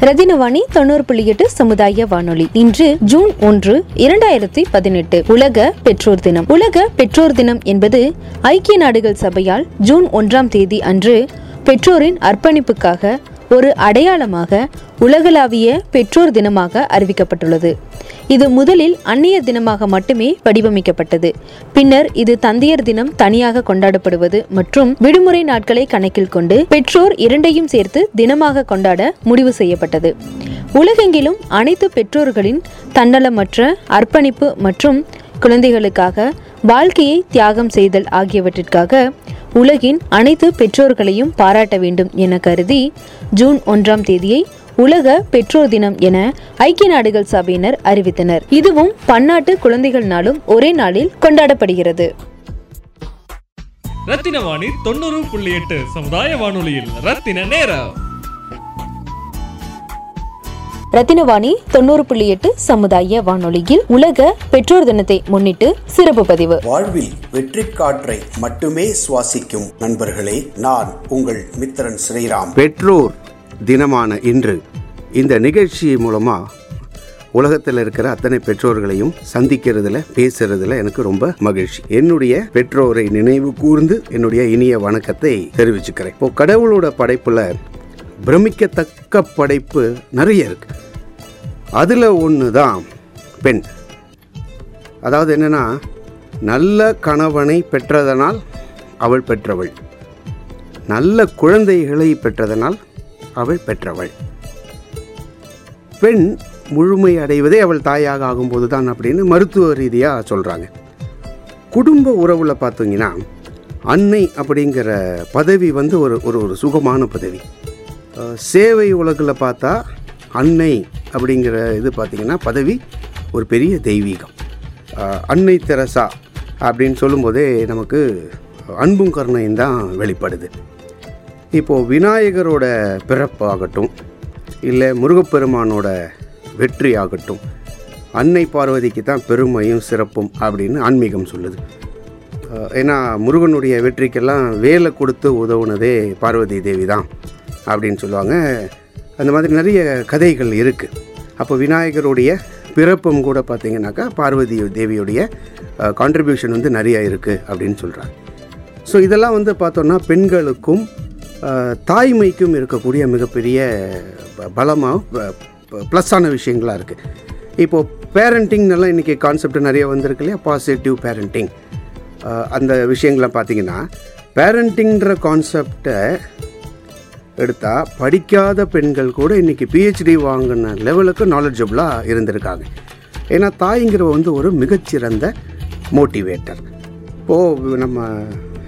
ரத்தினவாணி தொண்ணூறு புள்ளி எட்டு சமுதாய வானொலி. இன்று ஜூன் ஒன்று இரண்டாயிரத்தி பதினெட்டு. உலக பெற்றோர் தினம். உலக பெற்றோர் தினம் என்பது ஐக்கிய நாடுகள் சபையால் ஜூன் ஒன்றாம் தேதி அன்று பெற்றோரின் அர்ப்பணிப்புக்காக ஒரு அடையாளமாக உலகளாவிய பெற்றோர் தினமாக அறிவிக்கப்பட்டுள்ளது. இது முதலில் அந்நியர் தினமாக மட்டுமே வடிவமைக்கப்பட்டது. பின்னர் இது தந்தையர் தினம் தனியாக கொண்டாடப்படுவது மற்றும் விடுமுறை நாட்களை கணக்கில் கொண்டு பெற்றோர் இரண்டையும் சேர்த்து தினமாக கொண்டாட முடிவு செய்யப்பட்டது. உலகெங்கிலும் அனைத்து பெற்றோர்களின் தன்னலமற்ற அர்ப்பணிப்பு மற்றும் குழந்தைகளுக்காக வாழ்க்கையை தியாகம் செய்தல் ஆகியவற்றிற்காக உலகின் அனைத்து பெற்றோர்களையும் பாராட்ட வேண்டும் என கருதி ஜூன் ஒன்றாம் தேதியை உலக பெற்றோர் தினம் என ஐக்கிய நாடுகள் சபையினர் அறிவித்தனர். இதுவும் பன்னாட்டு குழந்தைகள் நாளும் ஒரே நாளில் கொண்டாடப்படுகிறது. ரத்தின வாணி தொண்ணூறு புள்ளி எட்டு சமுதாய வானொலியில் ரத்தின நேரம். ரத்தினவாணி தொண்ணூறு புள்ளி எட்டு சமுதாய வானொலியில் உலக பெற்றோர் தினத்தை முன்னிட்டு சிறப்பு பதிவு. வாழ்வில் வெற்றி காற்றை மட்டுமே சுவாசிக்கும் நண்பர்களே நான் உங்கள் மித்திரன் ஸ்ரீராம். பெற்றோர் தினமான இன்று இந்த நிகழ்ச்சி மூலமாக உலகத்தில் இருக்கிற அத்தனை பெற்றோர்களையும் சந்திக்கிறதுல பேசுறதுல எனக்கு ரொம்ப மகிழ்ச்சி. என்னுடைய பெற்றோரை நினைவு கூர்ந்து என்னுடைய இனிய வணக்கத்தை தெரிவிச்சுக்கிறேன். இப்போ கடவுளோட படைப்புல பிரமிக்கத்தக்க படைப்பு நிறைய இருக்கு. அதில் ஒன்று தான் பெண். அதாவது என்னென்னா நல்ல கணவனை பெற்றதனால் அவள் பெற்றவள். நல்ல குழந்தைகளை பெற்றதனால் அவள் பெற்றவள். பெண் முழுமை அடைவதே அவள் தாயாக ஆகும்போது தான் அப்படின்னு மருத்துவ ரீதியாக சொல்கிறாங்க குடும்ப உறவில் பார்த்தீங்கன்னா அன்னை அப்படிங்கிற பதவி வந்து ஒரு ஒரு ஒரு சுகமான பதவி. சேவை உலகில் பார்த்தா அன்னை அப்படிங்கிற இது பார்த்திங்கன்னா பதவி ஒரு பெரிய தெய்வீகம். அன்னை தெரசா அப்படின்னு சொல்லும்போதே நமக்கு அன்பும் கருணையும் தான் வெளிப்படுது. இப்போது விநாயகரோட பிறப்பாகட்டும் இல்லை முருகப்பெருமானோட வெற்றி ஆகட்டும் அன்னை பார்வதிக்கு தான் பெருமையும் சிறப்பும் அப்படின்னு ஆன்மீகம் சொல்லுது. ஏன்னா முருகனுடைய வெற்றிக்கெல்லாம் வேலை கொடுத்து உதவுனதே பார்வதி தேவி தான் அப்படின்னு சொல்லுவாங்க. அந்த மாதிரி நிறைய கதைகள் இருக்குது அப்போ விநாயகருடைய பிறப்பும் கூட பார்த்திங்கனாக்கா பார்வதி தேவியுடைய கான்ட்ரிபியூஷன் வந்து நிறைய இருக்குது அப்படின்னு சொல்கிறாங்க ஸோ இதெல்லாம் வந்து பார்த்தோன்னா பெண்களுக்கும் தாய்மைக்கும் இருக்கக்கூடிய மிகப்பெரிய ப- பலமாக ப்ளஸ்ஸான விஷயங்களாக இருக்குது இப்போது பேரண்டிங்னெல்லாம் இன்றைக்கி கான்செப்ட் நிறைய வந்திருக்கு இல்லையா? பாசிட்டிவ் பேரண்டிங் அந்த விஷயங்களை பார்த்தீங்கன்னா பேரண்டிங்கிற கான்செப்டை எடுத்தால் படிக்காத பெண்கள் கூட இன்றைக்கி பிஹெச்டி வாங்கின லெவலுக்கு நாலேஜபிளாக இருந்திருக்காங்க. ஏன்னா தாய்ங்கிறவ வந்து ஒரு மிகச்சிறந்த மோட்டிவேட்டர் இப்போது நம்ம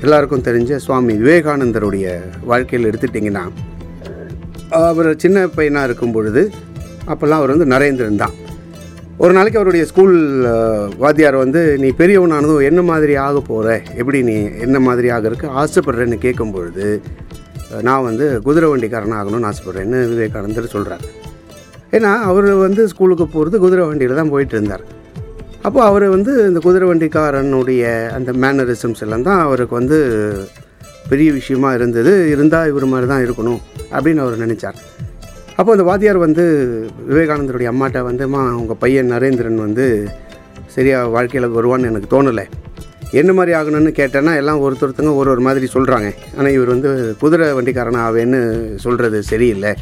எல்லாருக்கும் தெரிஞ்ச சுவாமி விவேகானந்தருடைய வாழ்க்கையில் எடுத்துட்டிங்கன்னா அவர் சின்ன பையனாக இருக்கும் பொழுது அப்போல்லாம் அவர் வந்து நரேந்திரன் தான். ஒரு நாளைக்கு அவருடைய ஸ்கூல் வாத்தியார் வந்து நீ பெரியவனானதும் என்ன மாதிரி ஆக போகிற எப்படி நீ என்ன மாதிரி ஆகிறதுக்கு ஆசைப்படுறேன்னு கேட்கும் பொழுது நான் வந்து குதிரை வண்டிக்காரன் ஆகணும்னு ஆசைப்பட்றேன்னு விவேகானந்தர் சொல்கிறார் ஏன்னா அவர் வந்து ஸ்கூலுக்கு போகிறது குதிரை வண்டியில் தான் போயிட்டு இருந்தார் அப்போது அவர் வந்து இந்த குதிரை வண்டிக்காரனுடைய அந்த மேனரிசம்ஸ் எல்லாம் தான் அவருக்கு வந்து பெரிய விஷயமா இருந்தது. இருந்தால் இவர் மாதிரி தான் இருக்கணும் அப்படின்னு அவர் நினச்சார். அப்போ அந்த வாத்தியார் வந்து விவேகானந்தருடைய அம்மாட்ட வந்துமா உங்கள் பையன் நரேந்திரன் வந்து சரியாக வாழ்க்கையில் வருவான்னு எனக்கு தோணலை. என்ன மாதிரி ஆகணும்னு கேட்டேன்னா எல்லாம் ஒருத்தருத்தங்க ஒரு ஒரு மாதிரி சொல்கிறாங்க ஆனால் இவர் வந்து குதிரை வண்டிக்காரன் ஆவேன்னு சொல்கிறது சரியில்லை.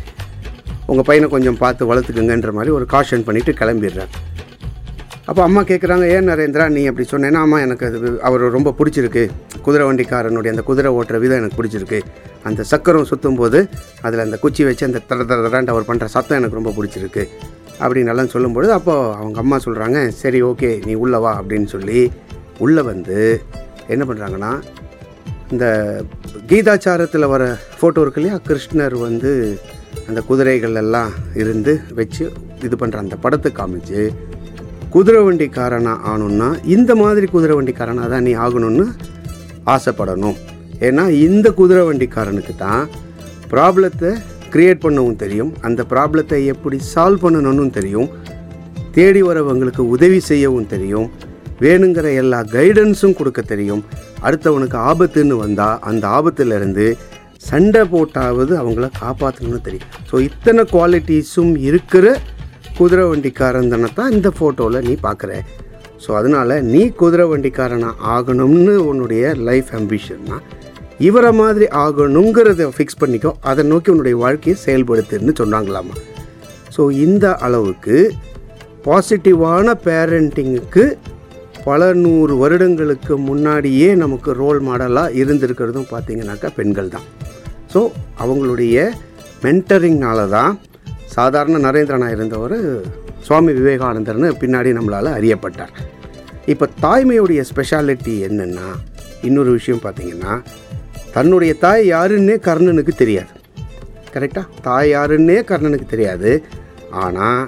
உங்கள் பையனை கொஞ்சம் பார்த்து வளர்த்துக்குங்கன்ற மாதிரி ஒரு காஷன் பண்ணிவிட்டு கிளம்பிடுறேன் அப்போ அம்மா கேட்குறாங்க ஏன் நரேந்திரா நீ அப்படி சொன்னேன்னா அம்மா எனக்கு அது அவர் ரொம்ப பிடிச்சிருக்கு. குதிரை வண்டிக்காரனுடைய அந்த குதிரை ஓட்டுற விதம் எனக்கு பிடிச்சிருக்கு. அந்த சக்கரம் சுற்றும் போது அதில் அந்த குச்சி வச்சு அந்த தர தர தரான்ட்டு அவர் பண்ணுற சத்தம் எனக்கு ரொம்ப பிடிச்சிருக்கு. அப்படின்னு எல்லாம் சொல்லும்பொழுது அப்போது அவங்க அம்மா சொல்கிறாங்க சரி ஓகே நீ உள்ளே வா அப்படின்னு சொல்லி உள்ளே வந்து என்ன பண்ணுறாங்கன்னா இந்த கீதாச்சாரத்தில் வர ஃபோட்டோ இருக்கு இல்லையா? கிருஷ்ணர் வந்து அந்த குதிரைகள் எல்லாம் இருந்து வச்சு இது பண்ணுற அந்த படத்தை காமிச்சு குதிரை வண்டிக்காரனாக ஆகணுன்னா இந்த மாதிரி குதிரை வண்டிக்காரனாக தான் நீ ஆகணும்னு ஆசைப்படணும். ஏன்னா இந்த குதிரை வண்டிக்காரனுக்கு தான் ப்ராப்ளத்தை க்ரியேட் பண்ணவும் தெரியும். அந்த ப்ராப்ளத்தை எப்படி சால்வ் பண்ணணும்னு தெரியும். தேடி வரவங்களுக்கு உதவி செய்யவும் தெரியும். வேணுங்கிற எல்லா கைடன்ஸும் கொடுக்க தெரியும். அடுத்தவனுக்கு ஆபத்துன்னு வந்தால் அந்த ஆபத்துலேருந்து சண்டை போட்டாவது அவங்கள காப்பாற்றணும்னு தெரியும். ஸோ இத்தனை குவாலிட்டிஸும் இருக்கிற குதிரை வண்டிக்காரன் தானே தான் இந்த ஃபோட்டோவில் நீ பார்க்குற. ஸோ அதனால் நீ குதிரை வண்டிக்காரனாக ஆகணும்னு உன்னுடைய லைஃப் அம்பிஷன்னா இவரை மாதிரி ஆகணுங்கிறத ஃபிக்ஸ் பண்ணிக்கோ. அதை நோக்கி உன்னுடைய வாழ்க்கையை செயல்படுத்துன்னு சொன்னாங்களாமா. ஸோ இந்த அளவுக்கு பாசிட்டிவான பேரண்டிங்குக்கு பல நூறு வருடங்களுக்கு முன்னாடியே நமக்கு ரோல் மாடலாக இருந்திருக்கிறதும் பார்த்திங்கனாக்கா பெண்கள் தான். ஸோ அவங்களுடைய மென்டரிங்னால தான் சாதாரண நரேந்திரனாக இருந்தவர் சுவாமி விவேகானந்தர்னு பின்னாடி நம்மளால் அறியப்பட்டார். இப்போ தாய்மையுடைய ஸ்பெஷாலிட்டி என்னென்னா இன்னொரு விஷயம் பார்த்தீங்கன்னா தன்னுடைய தாய் யாருன்னே கர்ணனுக்கு தெரியாது. கரெக்டாக தாய் யாருன்னே கர்ணனுக்கு தெரியாது. ஆனால்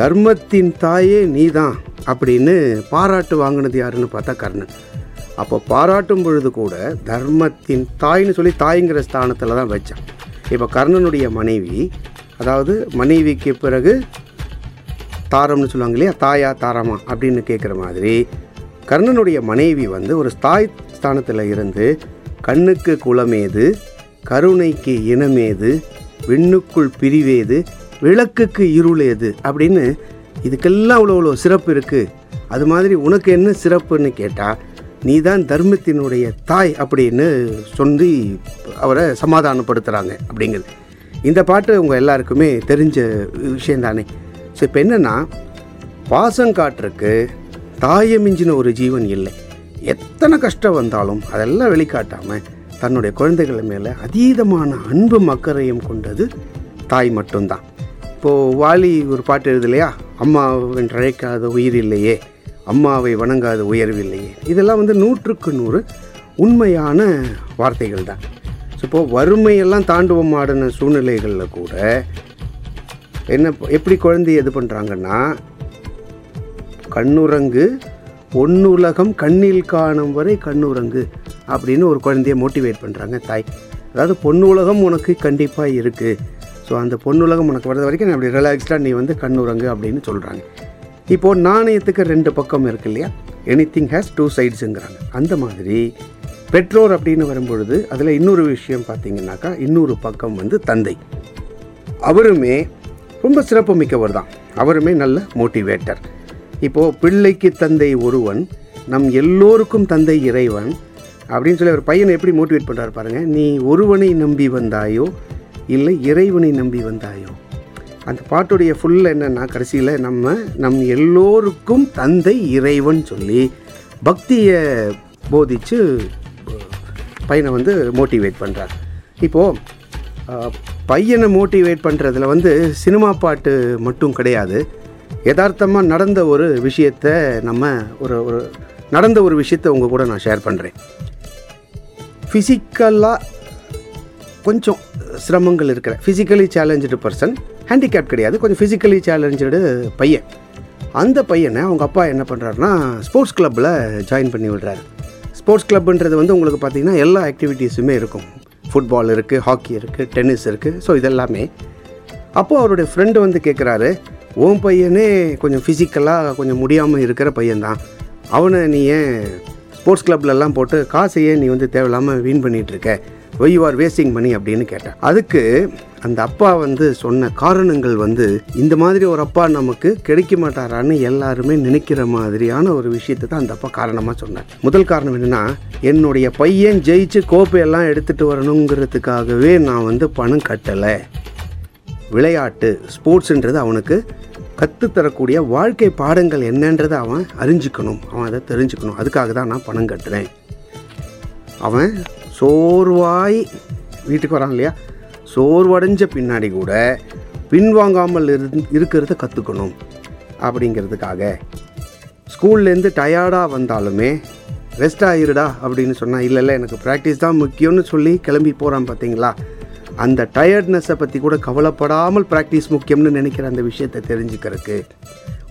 தர்மத்தின் தாயே நீதான். அப்படின்னு பாராட்டு வாங்கினது யாருன்னு பார்த்தா கர்ணன். அப்போ பாராட்டும் பொழுது கூட தர்மத்தின் தாய்னு சொல்லி தாய்ங்கிற ஸ்தானத்தில் தான் வச்சான். இப்போ கர்ணனுடைய மனைவி அதாவது மனைவிக்கு பிறகு தாரம்னு சொல்லுவாங்க இல்லையா? தாயா தாரமா அப்படின்னு கேட்குற மாதிரி கர்ணனுடைய மனைவி வந்து ஒரு தாய் ஸ்தானத்தில் இருந்து கண்ணுக்கு குளமேது கருணைக்கு இனமேது விண்ணுக்குள் பிரிவேது விளக்குக்கு இருளேது அப்படின்னு இதுக்கெல்லாம் அவ்வளோ அவ்வளோ சிறப்பு இருக்குது அது மாதிரி உனக்கு என்ன சிறப்புன்னு கேட்டால் நீ தான் தர்மத்தினுடைய தாய் அப்படின்னு சொல்லி அவரை சமாதானப்படுத்துகிறாங்க அப்படிங்கிறது. இந்த பாட்டு உங்கள் எல்லாருக்குமே தெரிஞ்ச விஷயம் தானே. ஸோ இப்போ என்னென்னா பாசம் தாயை மிஞ்சின ஒரு ஜீவன் இல்லை. எத்தனை கஷ்டம் வந்தாலும் அதெல்லாம் வெளிக்காட்டாமல் தன்னுடைய குழந்தைகள் மேலே அதீதமான அன்பு மக்கரையும் கொண்டது தாய் மட்டும்தான். இப்போது வாலி ஒரு பாட்டு எழுதலையா? அம்மாவின் அழைக்காத உயிர் இல்லையே அம்மாவை வணங்காத உயர்வில்லையே இதெல்லாம் வந்து நூற்றுக்கு நூறு உண்மையான வார்த்தைகள் தான். ஸோ இப்போது வறுமையெல்லாம் தாண்டுவம் ஆடின சூழ்நிலைகளில் கூட என்ன எப்படி குழந்தைய இது பண்ணுறாங்கன்னா கண்ணுரங்கு பொன்னுலகம் கண்ணில் காணும் வரை கண்ணுரங்கு அப்படின்னு ஒரு குழந்தைய மோட்டிவேட் பண்ணுறாங்க தாய். அதாவது பொன்னுலகம் உனக்கு கண்டிப்பாக இருக்குது ஸோ அந்த பொண்ணுலகம் உனக்கு வர்றது வரைக்கும் நான் அப்படி ரிலாக்ஸ்டாக நீ வந்து கண்ணுறங்கு அப்படின்னு சொல்கிறாங்க இப்போது நாணயத்துக்கு ரெண்டு பக்கம் இருக்கு இல்லையா? எனி திங் ஹேஸ் டூ சைட்ஸுங்கிறாங்க அந்த மாதிரி பெற்றோர் அப்படின்னு வரும்பொழுது அதில் இன்னொரு விஷயம் பார்த்தீங்கன்னாக்கா இன்னொரு பக்கம் வந்து தந்தை. அவருமே ரொம்ப சிறப்பு மிக்கவர் தான். அவருமே நல்ல மோட்டிவேட்டர் இப்போது பிள்ளைக்கு தந்தை ஒருவன் நம் எல்லோருக்கும் தந்தை இறைவன் அப்படின்னு சொல்லி ஒரு பையனை எப்படி மோட்டிவேட் பண்ணுறாரு பாருங்கள் நீ ஒருவனை நம்பி வந்தாயோ இல்லை இறைவனை நம்பி வந்தாயோ? அந்த பாட்டுடைய ஃபுல் என்னென்னா கடைசியில் நம்ம நம் எல்லோருக்கும் தந்தை இறைவன் சொல்லி பக்தியை போதிச்சு பையனை வந்து மோட்டிவேட் பண்ணுறார் இப்போது பையனை மோட்டிவேட் பண்ணுறதுல வந்து சினிமா பாட்டு மட்டும் கிடையாது. யதார்த்தமாக நடந்த ஒரு விஷயத்தை நம்ம ஒரு ஒரு நடந்த ஒரு விஷயத்தை உங்கள் கூட நான் ஷேர் பண்ணுறேன் ஃபிசிக்கலாக கொஞ்சம் சிரமங்கள் இருக்கிற ஃபிசிக்கலி சேலஞ்சு பர்சன் ஹேண்டிகேப் கிடையாது கொஞ்சம் ஃபிசிக்கலி சேலஞ்சு பையன். அந்த பையனை அவங்க அப்பா என்ன பண்ணுறாருன்னா ஸ்போர்ட்ஸ் கிளப்பில் ஜாயின் பண்ணி விடுறாரு. ஸ்போர்ட்ஸ் கிளப்புன்றது வந்து உங்களுக்கு பார்த்தீங்கன்னா எல்லா ஆக்டிவிட்டீஸுமே இருக்கும். ஃபுட்பால் இருக்குது ஹாக்கி இருக்குது டென்னிஸ் இருக்குது ஸோ இதெல்லாமே. அப்போது அவருடைய ஃப்ரெண்டு வந்து கேட்குறாரு உன் பையனே கொஞ்சம் ஃபிசிக்கலாக கொஞ்சம் முடியாமல் இருக்கிற பையன்தான் அவனை நீ ஏன் ஸ்போர்ட்ஸ் கிளப்லலாம் போட்டு காசையே நீ வந்து தேவையில்லாமல் வீண் பண்ணிகிட்ருக்க why you are wasting money அப்படின்னு கேட்டேன். அதுக்கு அந்த அப்பா வந்து சொன்ன காரணங்கள் வந்து இந்த மாதிரி ஒரு அப்பா நமக்கு கிடைக்க மாட்டாரான்னு எல்லாருமே நினைக்கிற மாதிரியான ஒரு விஷயத்தை தான் அந்த அப்பா காரணமாக சொன்னார். முதல் காரணம் என்னென்னா என்னுடைய பையன் ஜெயிச்சு கோப்பையெல்லாம் எடுத்துகிட்டு வரணுங்கிறதுக்காகவே நான் வந்து பணம் கட்டலை. விளையாட்டு ஸ்போர்ட்ஸுன்றது அவனுக்கு கற்றுத்தரக்கூடிய வாழ்க்கை பாடங்கள் என்னன்றதை அவன் அறிஞ்சிக்கணும். அவன் அதை தெரிஞ்சுக்கணும். அதுக்காக தான் நான் பணம் கட்டுறேன். அவன் சோர்வாய் வீட்டுக்கு வராங்க இல்லையா? சோர்வடைஞ்ச பின்னாடி கூட பின்வாங்காமல் இரு இருக்கிறத கற்றுக்கணும் அப்படிங்கிறதுக்காக. ஸ்கூல்லேருந்து டயர்டாக வந்தாலுமே ரெஸ்ட் ஆகிருடா அப்படின்னு சொன்னால் இல்லை இல்லை எனக்கு ப்ராக்டிஸ் தான் முக்கியம்னு சொல்லி கிளம்பி போகிறான் பார்த்தீங்களா அந்த டயர்ட்னஸை பற்றி கூட கவலைப்படாமல் ப்ராக்டிஸ் முக்கியம்னு நினைக்கிற அந்த விஷயத்தை தெரிஞ்சுக்கிறதுக்கு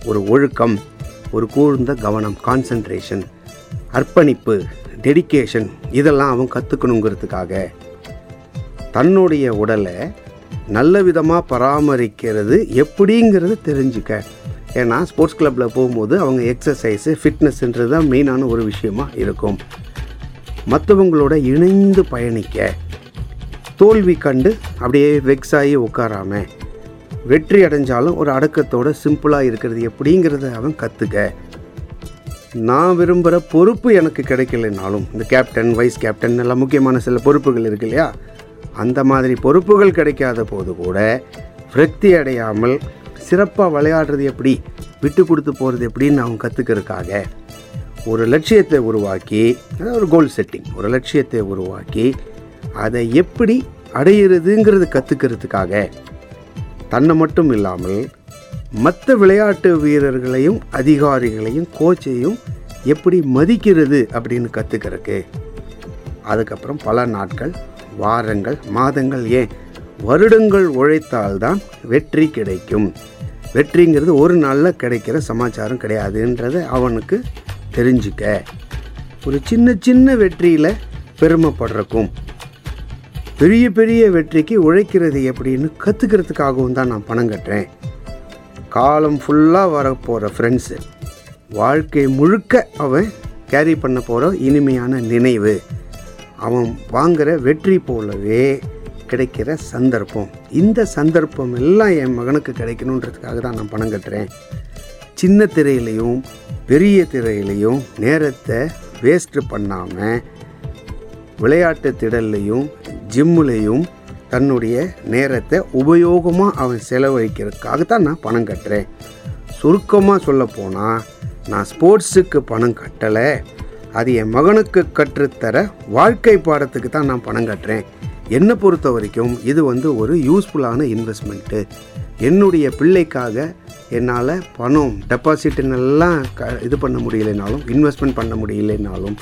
ஒரு ஒழுக்கம் ஒரு கூர்ந்த கவனம் கான்சன்ட்ரேஷன் அர்ப்பணிப்பு டெடிகேஷன் இதெல்லாம் அவன் கற்றுக்கணுங்கிறதுக்காக தன்னுடைய உடலை நல்ல விதமாக பராமரிக்கிறது எப்படிங்கிறது தெரிஞ்சுக்க. ஏன்னா ஸ்போர்ட்ஸ் கிளப்பில் போகும்போது அவங்க எக்ஸசைஸு ஃபிட்னஸ்ன்றது தான் மெயினான ஒரு விஷயமாக இருக்கும். மற்றவங்களோட இணைந்து பயணிக்க தோல்வி கண்டு அப்படியே வெக்ஸ் ஆகி உட்காராம வெற்றி அடைஞ்சாலும் ஒரு அடக்கத்தோட சிம்பிளாக இருக்கிறது எப்படிங்கிறத அவன் கற்றுக்க நான் விரும்புகிற பொறுப்பு எனக்கு கிடைக்கலைனாலும் இந்த கேப்டன் வைஸ் கேப்டன் எல்லாம் முக்கியமான சில பொறுப்புகள் இருக்கு இல்லையா? அந்த மாதிரி பொறுப்புகள் கிடைக்காத போது கூட விரக்தி அடையாமல் சிறப்பாக விளையாடுறது எப்படி? விட்டு கொடுத்து போகிறது எப்படின்னு அவங்க கற்றுக்கிறதுக்காக ஒரு லட்சியத்தை உருவாக்கி ஒரு கோல் செட்டிங் ஒரு லட்சியத்தை உருவாக்கி அதை எப்படி அடையிறதுங்கிறது கற்றுக்கிறதுக்காக தன்னை மட்டும் இல்லாமல் மற்ற விளையாட்டு வீரர்களையும் அதிகாரிகளையும் கோச்சையும் எப்படி மதிக்கிறது அப்படின்னு கற்றுக்கிறதுக்கு அதுக்கப்புறம் பல நாட்கள் வாரங்கள் மாதங்கள் ஏன்? வருடங்கள் உழைத்தால்தான் வெற்றி கிடைக்கும். வெற்றிங்கிறது ஒரு நாளில் கிடைக்கிற சமாச்சாரம் கிடையாதுன்றதை அவனுக்கு தெரிஞ்சுக்க. ஒரு சின்ன சின்ன வெற்றியில் பெருமைப்படுறக்கும். பெரிய பெரிய வெற்றிக்கு உழைக்கிறது எப்படின்னு கற்றுக்கிறதுக்காகவும் தான் நான் பணம் கட்டுறேன். காலம் ஃபுல்லாக வரப்போகிற ஃப்ரெண்ட்ஸு வாழ்க்கை முழுக்க அவன் கேரி பண்ண போகிற இனிமையான நினைவு. அவன் வாங்குகிற வெற்றி போலவே கிடைக்கிற சந்தர்ப்பம். இந்த சந்தர்ப்பம் எல்லாம் என் மகனுக்கு கிடைக்கணுன்றதுக்காக தான் நான் பணம் கட்டுறேன். சின்ன திரையிலையும் பெரிய திரையிலையும் நேரத்தை வேஸ்ட்டு பண்ணாமல் விளையாட்டு திடல்லையும் ஜிம்முலையும் தன்னுடைய நேரத்தை உபயோகமாக அவன் செலவழிக்கிறதுக்காக தான் நான் பணம் கட்டுறேன். சுருக்கமாக சொல்ல போனால் நான் ஸ்போர்ட்ஸுக்கு பணம் கட்டலை. அது என் மகனுக்கு கற்றுத்தர வாழ்க்கை பாடத்துக்கு தான் நான் பணம் கட்டுறேன். என்னை பொறுத்த வரைக்கும் இது வந்து ஒரு யூஸ்ஃபுல்லான இன்வெஸ்ட்மெண்ட்டு என்னுடைய பிள்ளைக்காக என்னால் பணம் டெபாசிட்னெல்லாம் க இது பண்ண முடியலைனாலும் இன்வெஸ்ட்மெண்ட் பண்ண முடியலைனாலும்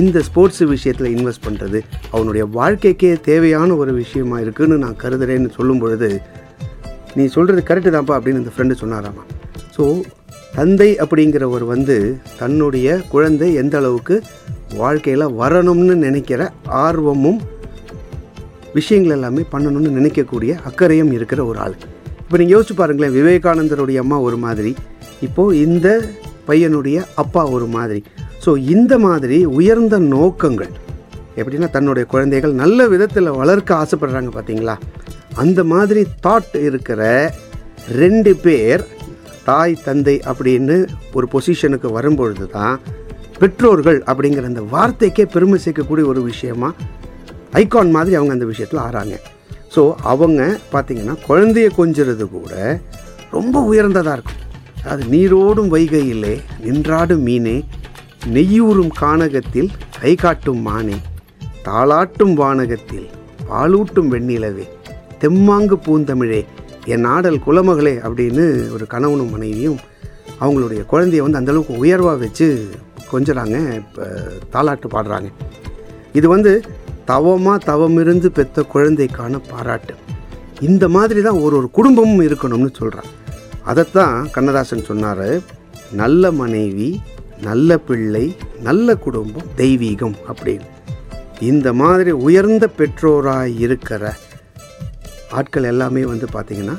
இந்த ஸ்போர்ட்ஸ் விஷயத்தில் இன்வெஸ்ட் பண்ணுறது அவனுடைய வாழ்க்கைக்கே தேவையான ஒரு விஷயமா இருக்குன்னு நான் கருதுறேன்னு சொல்லும் பொழுது நீ சொல்கிறது கரெக்டு தான்ப்பா அப்படின்னு இந்த ஃப்ரெண்டு சொன்னாராமா. ஸோ தந்தை அப்படிங்கிறவர் வந்து தன்னுடைய குழந்தை எந்த அளவுக்கு வாழ்க்கையில் வரணும்னு நினைக்கிற ஆர்வமும் விஷயங்கள் எல்லாமே பண்ணணும்னு நினைக்கக்கூடிய அக்கறையும் இருக்கிற ஒரு ஆள். இப்போ நீங்கள் யோசிச்சு பாருங்களேன் விவேகானந்தருடைய அம்மா ஒரு மாதிரி இப்போது இந்த பையனுடைய அப்பா ஒரு மாதிரி. ஸோ இந்த மாதிரி உயர்ந்த நோக்கங்கள் எப்படின்னா தன்னுடைய குழந்தைகள் நல்ல விதத்தில் வளர்க்க ஆசைப்படுறாங்க பார்த்தீங்களா அந்த மாதிரி தாட் இருக்கிற ரெண்டு பேர் தாய் தந்தை அப்படின்னு ஒரு பொசிஷனுக்கு வரும்பொழுது தான் பெற்றோர்கள் அப்படிங்கிற அந்த வார்த்தைக்கே பெருமை சேர்க்கக்கூடிய ஒரு விஷயமா ஐகான் மாதிரி அவங்க அந்த விஷயத்தில் ஆறாங்க. ஸோ அவங்க பார்த்திங்கன்னா குழந்தைய கொஞ்சிறது கூட ரொம்ப உயர்ந்ததாக இருக்கும். அது நீரோடும் வைகையிலே நின்றாடும் மீனே நெய்யூறும் கானகத்தில் கை காட்டும் மானே தாளாட்டும் வானகத்தில் பாலூட்டும் வெண்ணிலவே தெம்மாங்கு பூந்தமிழே என் ஆடல் குலமகளே அப்படின்னு ஒரு கணவனும் மனைவியும் அவங்களுடைய குழந்தைய வந்து அந்தளவுக்கு உயர்வாக வச்சு கொஞ்சறாங்க இப்போ தாளாட்டு பாடுறாங்க. இது வந்து தவமாக தவமிருந்து பெற்ற குழந்தைக்கான பாராட்டு. இந்த மாதிரி தான் ஒரு ஒரு குடும்பமும் இருக்கணும்னு சொல்கிறான் அதைத்தான் கண்ணதாசன் சொன்னார் நல்ல மனைவி நல்ல பிள்ளை நல்ல குடும்பம் தெய்வீகம் அப்படின்னு. இந்த மாதிரி உயர்ந்த பெற்றோராக இருக்கிற ஆட்கள் எல்லாமே வந்து பார்த்திங்கன்னா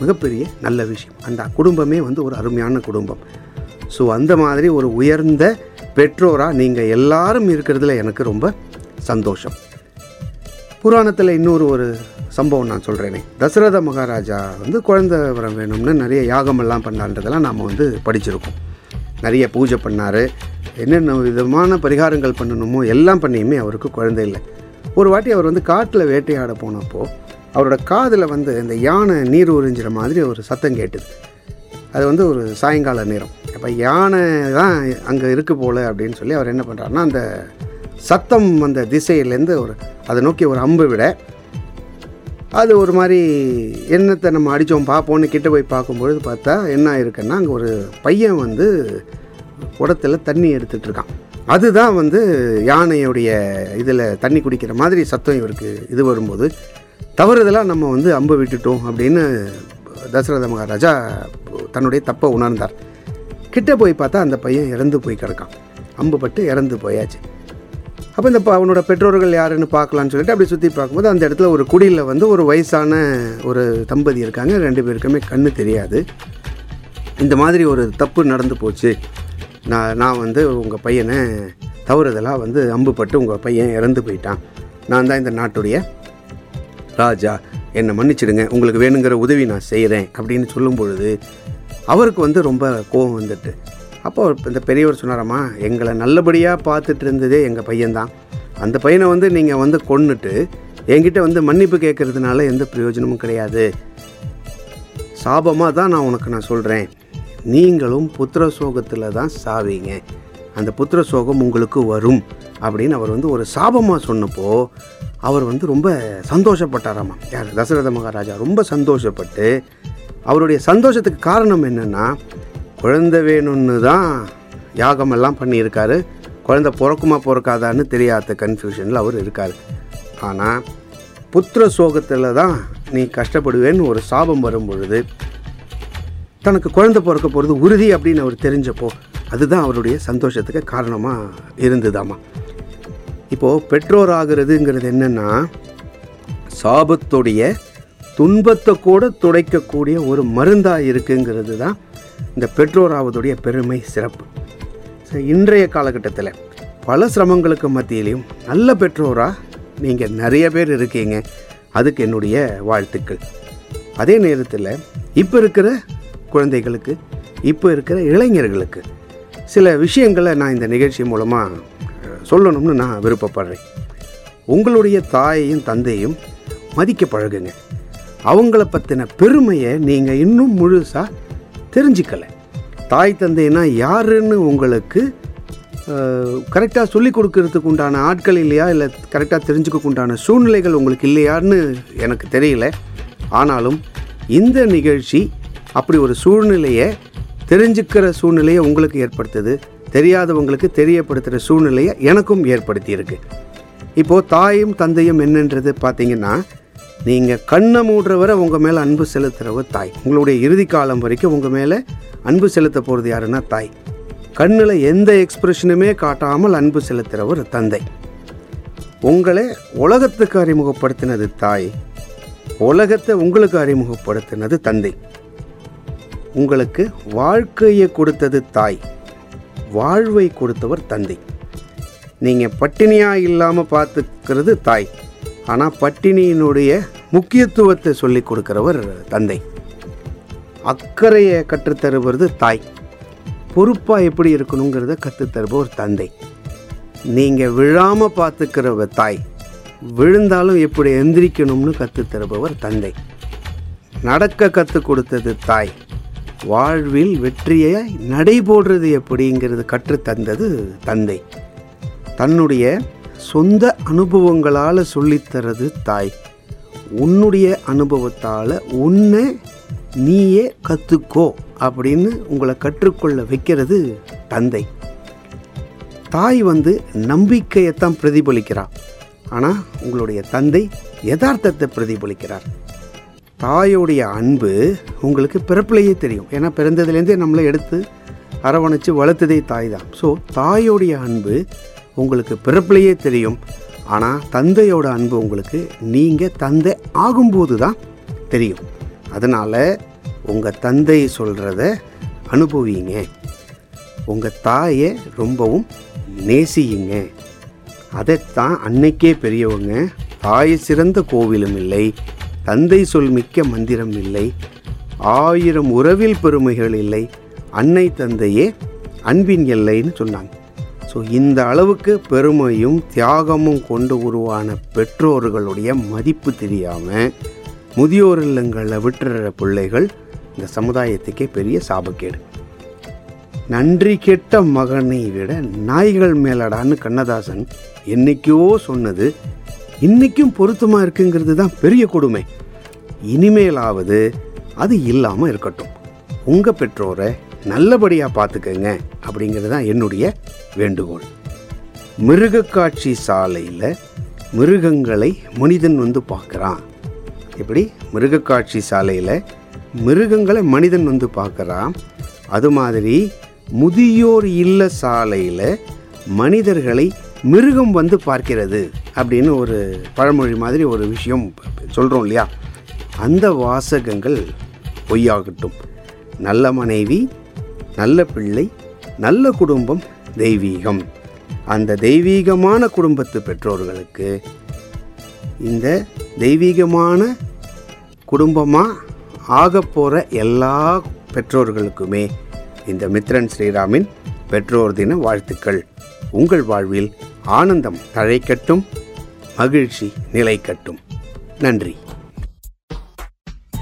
மிகப்பெரிய நல்ல விஷயம். அந்த குடும்பமே வந்து ஒரு அருமையான குடும்பம். ஸோ அந்த மாதிரி ஒரு உயர்ந்த பெற்றோராக நீங்கள் எல்லாரும் இருக்கிறதுல எனக்கு ரொம்ப சந்தோஷம். புராணத்தில் இன்னொரு ஒரு சம்பவம் நான் சொல்கிறேனே தசரத மகாராஜா வந்து குழந்தை வரம் வேணும்னு நிறைய யாகமெல்லாம் பண்ணான்றதெல்லாம் நாம் வந்து படிச்சிருக்கோம். நிறைய பூஜை பண்ணார். என்னென்ன விதமான பரிகாரங்கள் பண்ணணுமோ எல்லாம் பண்ணியுமே அவருக்கு குழந்தை இல்லை. ஒரு வாட்டி அவர் வந்து காட்டில் வேட்டையாட போனப்போ அவரோட காதில் வந்து இந்த யானை நீர் உறிஞ்சிற மாதிரி ஒரு சத்தம் கேட்டுது. அது வந்து ஒரு சாயங்கால நேரம். அப்போ யானை தான் அங்கே இருக்குது போல அப்படின்னு சொல்லி அவர் என்ன பண்ணுறாருன்னா அந்த சத்தம் அந்த திசையிலேருந்து ஒரு அதை நோக்கி ஒரு அம்பு விட அது ஒரு மாதிரி என்னத்தை நம்ம அடித்தோம் பார்ப்போம்னு கிட்ட போய் பார்க்கும்பொழுது பார்த்தா என்ன ஆயிருக்குன்னா அங்கே ஒரு பையன் வந்து குடத்துல தண்ணி எடுத்துகிட்டு இருக்கான். அதுதான் வந்து யானையுடைய இதில் தண்ணி குடிக்கிற மாதிரி சத்தம் இவருக்கு இது வரும்போது தவறுதலாக நம்ம வந்து அம்பு விட்டுட்டோம் அப்படின்னு தசரத மகாராஜா தன்னுடைய தப்பை உணர்ந்தார். கிட்ட போய் பார்த்தா அந்த பையன் இறந்து போய் கிடக்கான். அம்பு பட்டு இறந்து போயாச்சு. அப்போ இந்த ப- அவனோட பெற்றோர்கள் யாருன்னு பார்க்கலான்னு சொல்லிட்டு அப்படி சுற்றி பார்க்கும்போது அந்த இடத்துல ஒரு குடியில் வந்து ஒரு வயசான ஒரு தம்பதி இருக்காங்க. ரெண்டு பேருக்குமே கண்ணு தெரியாது. இந்த மாதிரி ஒரு தப்பு நடந்து போச்சு. நான் நான் வந்து உங்கள் பையனை தவறுதலாக வந்து அம்புப்பட்டு உங்கள் பையன் இறந்து போயிட்டான். நான் தான் இந்த நாட்டுடைய ராஜா. என்னை மன்னிச்சிடுங்க. உங்களுக்கு வேணுங்கிற உதவி நான் செய்கிறேன் அப்படின்னு சொல்லும் பொழுது அவருக்கு வந்து ரொம்ப கோபம் வந்துட்டு. அப்போ இந்த பெரியவர் சொன்னாராம்மா எங்களை நல்லபடியாக பார்த்துட்டு இருந்ததே எங்கள் பையன்தான். அந்த பையனை வந்து நீங்கள் வந்து கொன்னுட்டு என்கிட்ட வந்து மன்னிப்பு கேட்கறதுனால எந்த பிரயோஜனமும் கிடையாது. சாபமாக தான் நான் உனக்கு நான் சொல்கிறேன் நீங்களும் புத்திர சோகத்தில் தான் சாவீங்க. அந்த புத்திர சோகம் உங்களுக்கு வரும் அப்படின்னு அவர் வந்து ஒரு சாபமாக சொன்னப்போ அவர் வந்து ரொம்ப சந்தோஷப்பட்டாராமா யார்? தசரத மகாராஜா ரொம்ப சந்தோஷப்பட்டு அவருடைய சந்தோஷத்துக்கு காரணம் என்னென்னா குழந்தை வேணும்னு தான் யாகமெல்லாம் பண்ணியிருக்காரு. குழந்தை பிறக்குமா பிறக்காதான்னு தெரியாத கன்ஃபியூஷனில் அவர் இருக்கார். ஆனால் புத்திர சோகத்தில் தான் நீ கஷ்டப்படுவேன்னு ஒரு சாபம் வரும் பொழுது தனக்கு குழந்தை பிறக்க போகிறது உறுதி அப்படின்னு அவர் தெரிஞ்சப்போ அதுதான் அவருடைய சந்தோஷத்துக்கு காரணமாக இருந்ததாமா. இப்போது பெற்றோர் ஆகிறதுங்கிறது என்னென்னா சாபத்துடைய துன்பத்தை கூட துடைக்கக்கூடிய ஒரு மருந்தாக இருக்குங்கிறது தான் இந்த பெற்றோராவதுடைய பெருமை சிறப்பு. இன்றைய காலகட்டத்தில் பல சிரமங்களுக்கு மத்தியிலையும் நல்ல பெற்றோராக நீங்கள் நிறைய பேர் இருக்கீங்க. அதுக்கு என்னுடைய வாழ்த்துக்கள். அதே நேரத்தில் இப்போ இருக்கிற குழந்தைகளுக்கு இப்போ இருக்கிற இளைஞர்களுக்கு சில விஷயங்களை நான் இந்த நிகழ்ச்சி மூலமாக சொல்லணும்னு நான் விருப்பப்படுறேன். உங்களுடைய தாயையும் தந்தையும் மதிக்க பழகுங்க. அவங்கள பற்றின பெருமையை நீங்கள் இன்னும் முழுசாக தெரிஞ்சுக்கலை. தாய் தந்தைனா யாருன்னு உங்களுக்கு கரெக்டாக சொல்லி கொடுக்கறதுக்கு உண்டான ஆட்கள் இல்லையா? இல்லை கரெக்டாக தெரிஞ்சுக்க உண்டான சூழ்நிலைகள் உங்களுக்கு இல்லையான்னு எனக்கு தெரியல. ஆனாலும் இந்த நிகழ்ச்சி அப்படி ஒரு சூழ்நிலையை தெரிஞ்சுக்கிற சூழ்நிலையை உங்களுக்கு ஏற்படுத்துது. தெரியாதவங்களுக்கு தெரியப்படுத்துகிற சூழ்நிலையை எனக்கும் ஏற்படுத்தியிருக்கு. இப்போது தாயும் தந்தையும் என்னன்றது பார்த்திங்கன்னா நீங்கள் கண்ணை மூடுறவரை உங்கள் மேலே அன்பு செலுத்துகிறவ தாய். உங்களுடைய இறுதி காலம் வரைக்கும் உங்கள் மேலே அன்பு செலுத்த போகிறது யாருன்னா தாய். கண்ணில் எந்த எக்ஸ்பிரஷனுமே காட்டாமல் அன்பு செலுத்துகிறவர் தந்தை. உங்களை உலகத்துக்கு அறிமுகப்படுத்தினது தாய். உலகத்தை உங்களுக்கு அறிமுகப்படுத்தினது தந்தை. உங்களுக்கு வாழ்க்கையை கொடுத்தது தாய். வாழ்வை கொடுத்தவர் தந்தை. நீங்கள் பட்டினியாக இல்லாமல் பார்த்துக்கிறது தாய். ஆனால் பட்டினியினுடைய முக்கியத்துவத்தை சொல்லி கொடுக்குறவர் தந்தை. அக்கறையை கற்றுத்தருவது தாய். பொறுப்பாக எப்படி இருக்கணுங்கிறத கற்றுத்தருபவர் தந்தை. நீங்கள் விழாமல் பார்த்துக்கிறவ தாய். விழுந்தாலும் எப்படி எந்திரிக்கணும்னு கற்றுத்தருபவர் தந்தை. நடக்க கற்றுக் கொடுத்தது தாய். வாழ்வில் வெற்றியை நடைபோடுறது எப்படிங்கிறது கற்றுத்தந்தது தந்தை. தன்னுடைய சொந்த அனுபவங்களால் சொல்லித்தரது தாய். உன்னுடைய அனுபவத்தால் உன்னை நீயே கற்றுக்கோ அப்படின்னு உங்களை கற்றுக்கொள்ள வைக்கிறது தந்தை. தாய் வந்து நம்பிக்கையைத்தான் பிரதிபலிக்கிறார் ஆனால் உங்களுடைய தந்தை யதார்த்தத்தை பிரதிபலிக்கிறார். தாயோடைய அன்பு உங்களுக்கு பிறப்பிலேயே தெரியும். ஏன்னா பிறந்ததுலேருந்தே நம்மளை எடுத்து அரவணைச்சு வளர்த்ததே தாய் தான். ஸோ தாயோடைய அன்பு உங்களுக்கு பிறப்பிலேயே தெரியும். ஆனால் தந்தையோட அன்பு உங்களுக்கு நீங்கள் தந்தை ஆகும்போது தான் தெரியும். அதனால் உங்கள் தந்தை சொல்கிறத அனுபவிங்க. உங்கள் தாயை ரொம்பவும் நேசியுங்க. அதைத்தான் அன்னைக்கே பெரியவங்க தாய் சிறந்த கோவிலும் இல்லை தந்தை சொல் மிக்க மந்திரம் இல்லை ஆயிரம் உறவில் பெருமைகள் இல்லை அன்னை தந்தையே அன்பின் எல்லைன்னு சொன்னாங்க. ஸோ இந்த அளவுக்கு பெருமையும் தியாகமும் கொண்டு உருவான பெற்றோர்களுடைய மதிப்பு தெரியாமல் முதியோர் இல்லங்களை விட்டுற பிள்ளைகள் இந்த சமுதாயத்துக்கே பெரிய சாபக்கேடு. நன்றி கெட்ட மகனை விட நாய்கள் மேலடான்னு கண்ணதாசன் என்னைக்கோ சொன்னது இன்றைக்கும் பொருத்தமாக இருக்குங்கிறது தான் பெரிய கொடுமை. இனிமேலாவது அது இல்லாமல் இருக்கட்டும். உங்கள் பெற்றோரை நல்லபடியாக பார்த்துக்கங்க அப்படிங்கிறது தான் என்னுடைய வேண்டுகோள். மிருகக்காட்சி சாலையில் மிருகங்களை மனிதன் வந்து பார்க்குறான். எப்படி? மிருகக்காட்சி சாலையில் மிருகங்களை மனிதன் வந்து பார்க்குறான். அது மாதிரி முதியோர் இல்ல சாலையில் மனிதர்களை மிருகம் வந்து பார்க்கிறது அப்படின்னு ஒரு பழமொழி மாதிரி ஒரு விஷயம் சொல்கிறோம் இல்லையா? அந்த வாசகங்கள் பொய்யாகட்டும். நல்ல மனைவி நல்ல பிள்ளை நல்ல குடும்பம் தெய்வீகம். அந்த தெய்வீகமான குடும்பத்து பெற்றோர்களுக்கு இந்த தெய்வீகமான குடும்பமாக ஆக போகிற எல்லா பெற்றோர்களுக்குமே இந்த மித்ரன் ஸ்ரீராமின் பெற்றோர் தின வாழ்த்துக்கள். உங்கள் வாழ்வில் ஆனந்தம் தழைக்கட்டும் மகிழ்ச்சி நிலைக்கட்டும். நன்றி.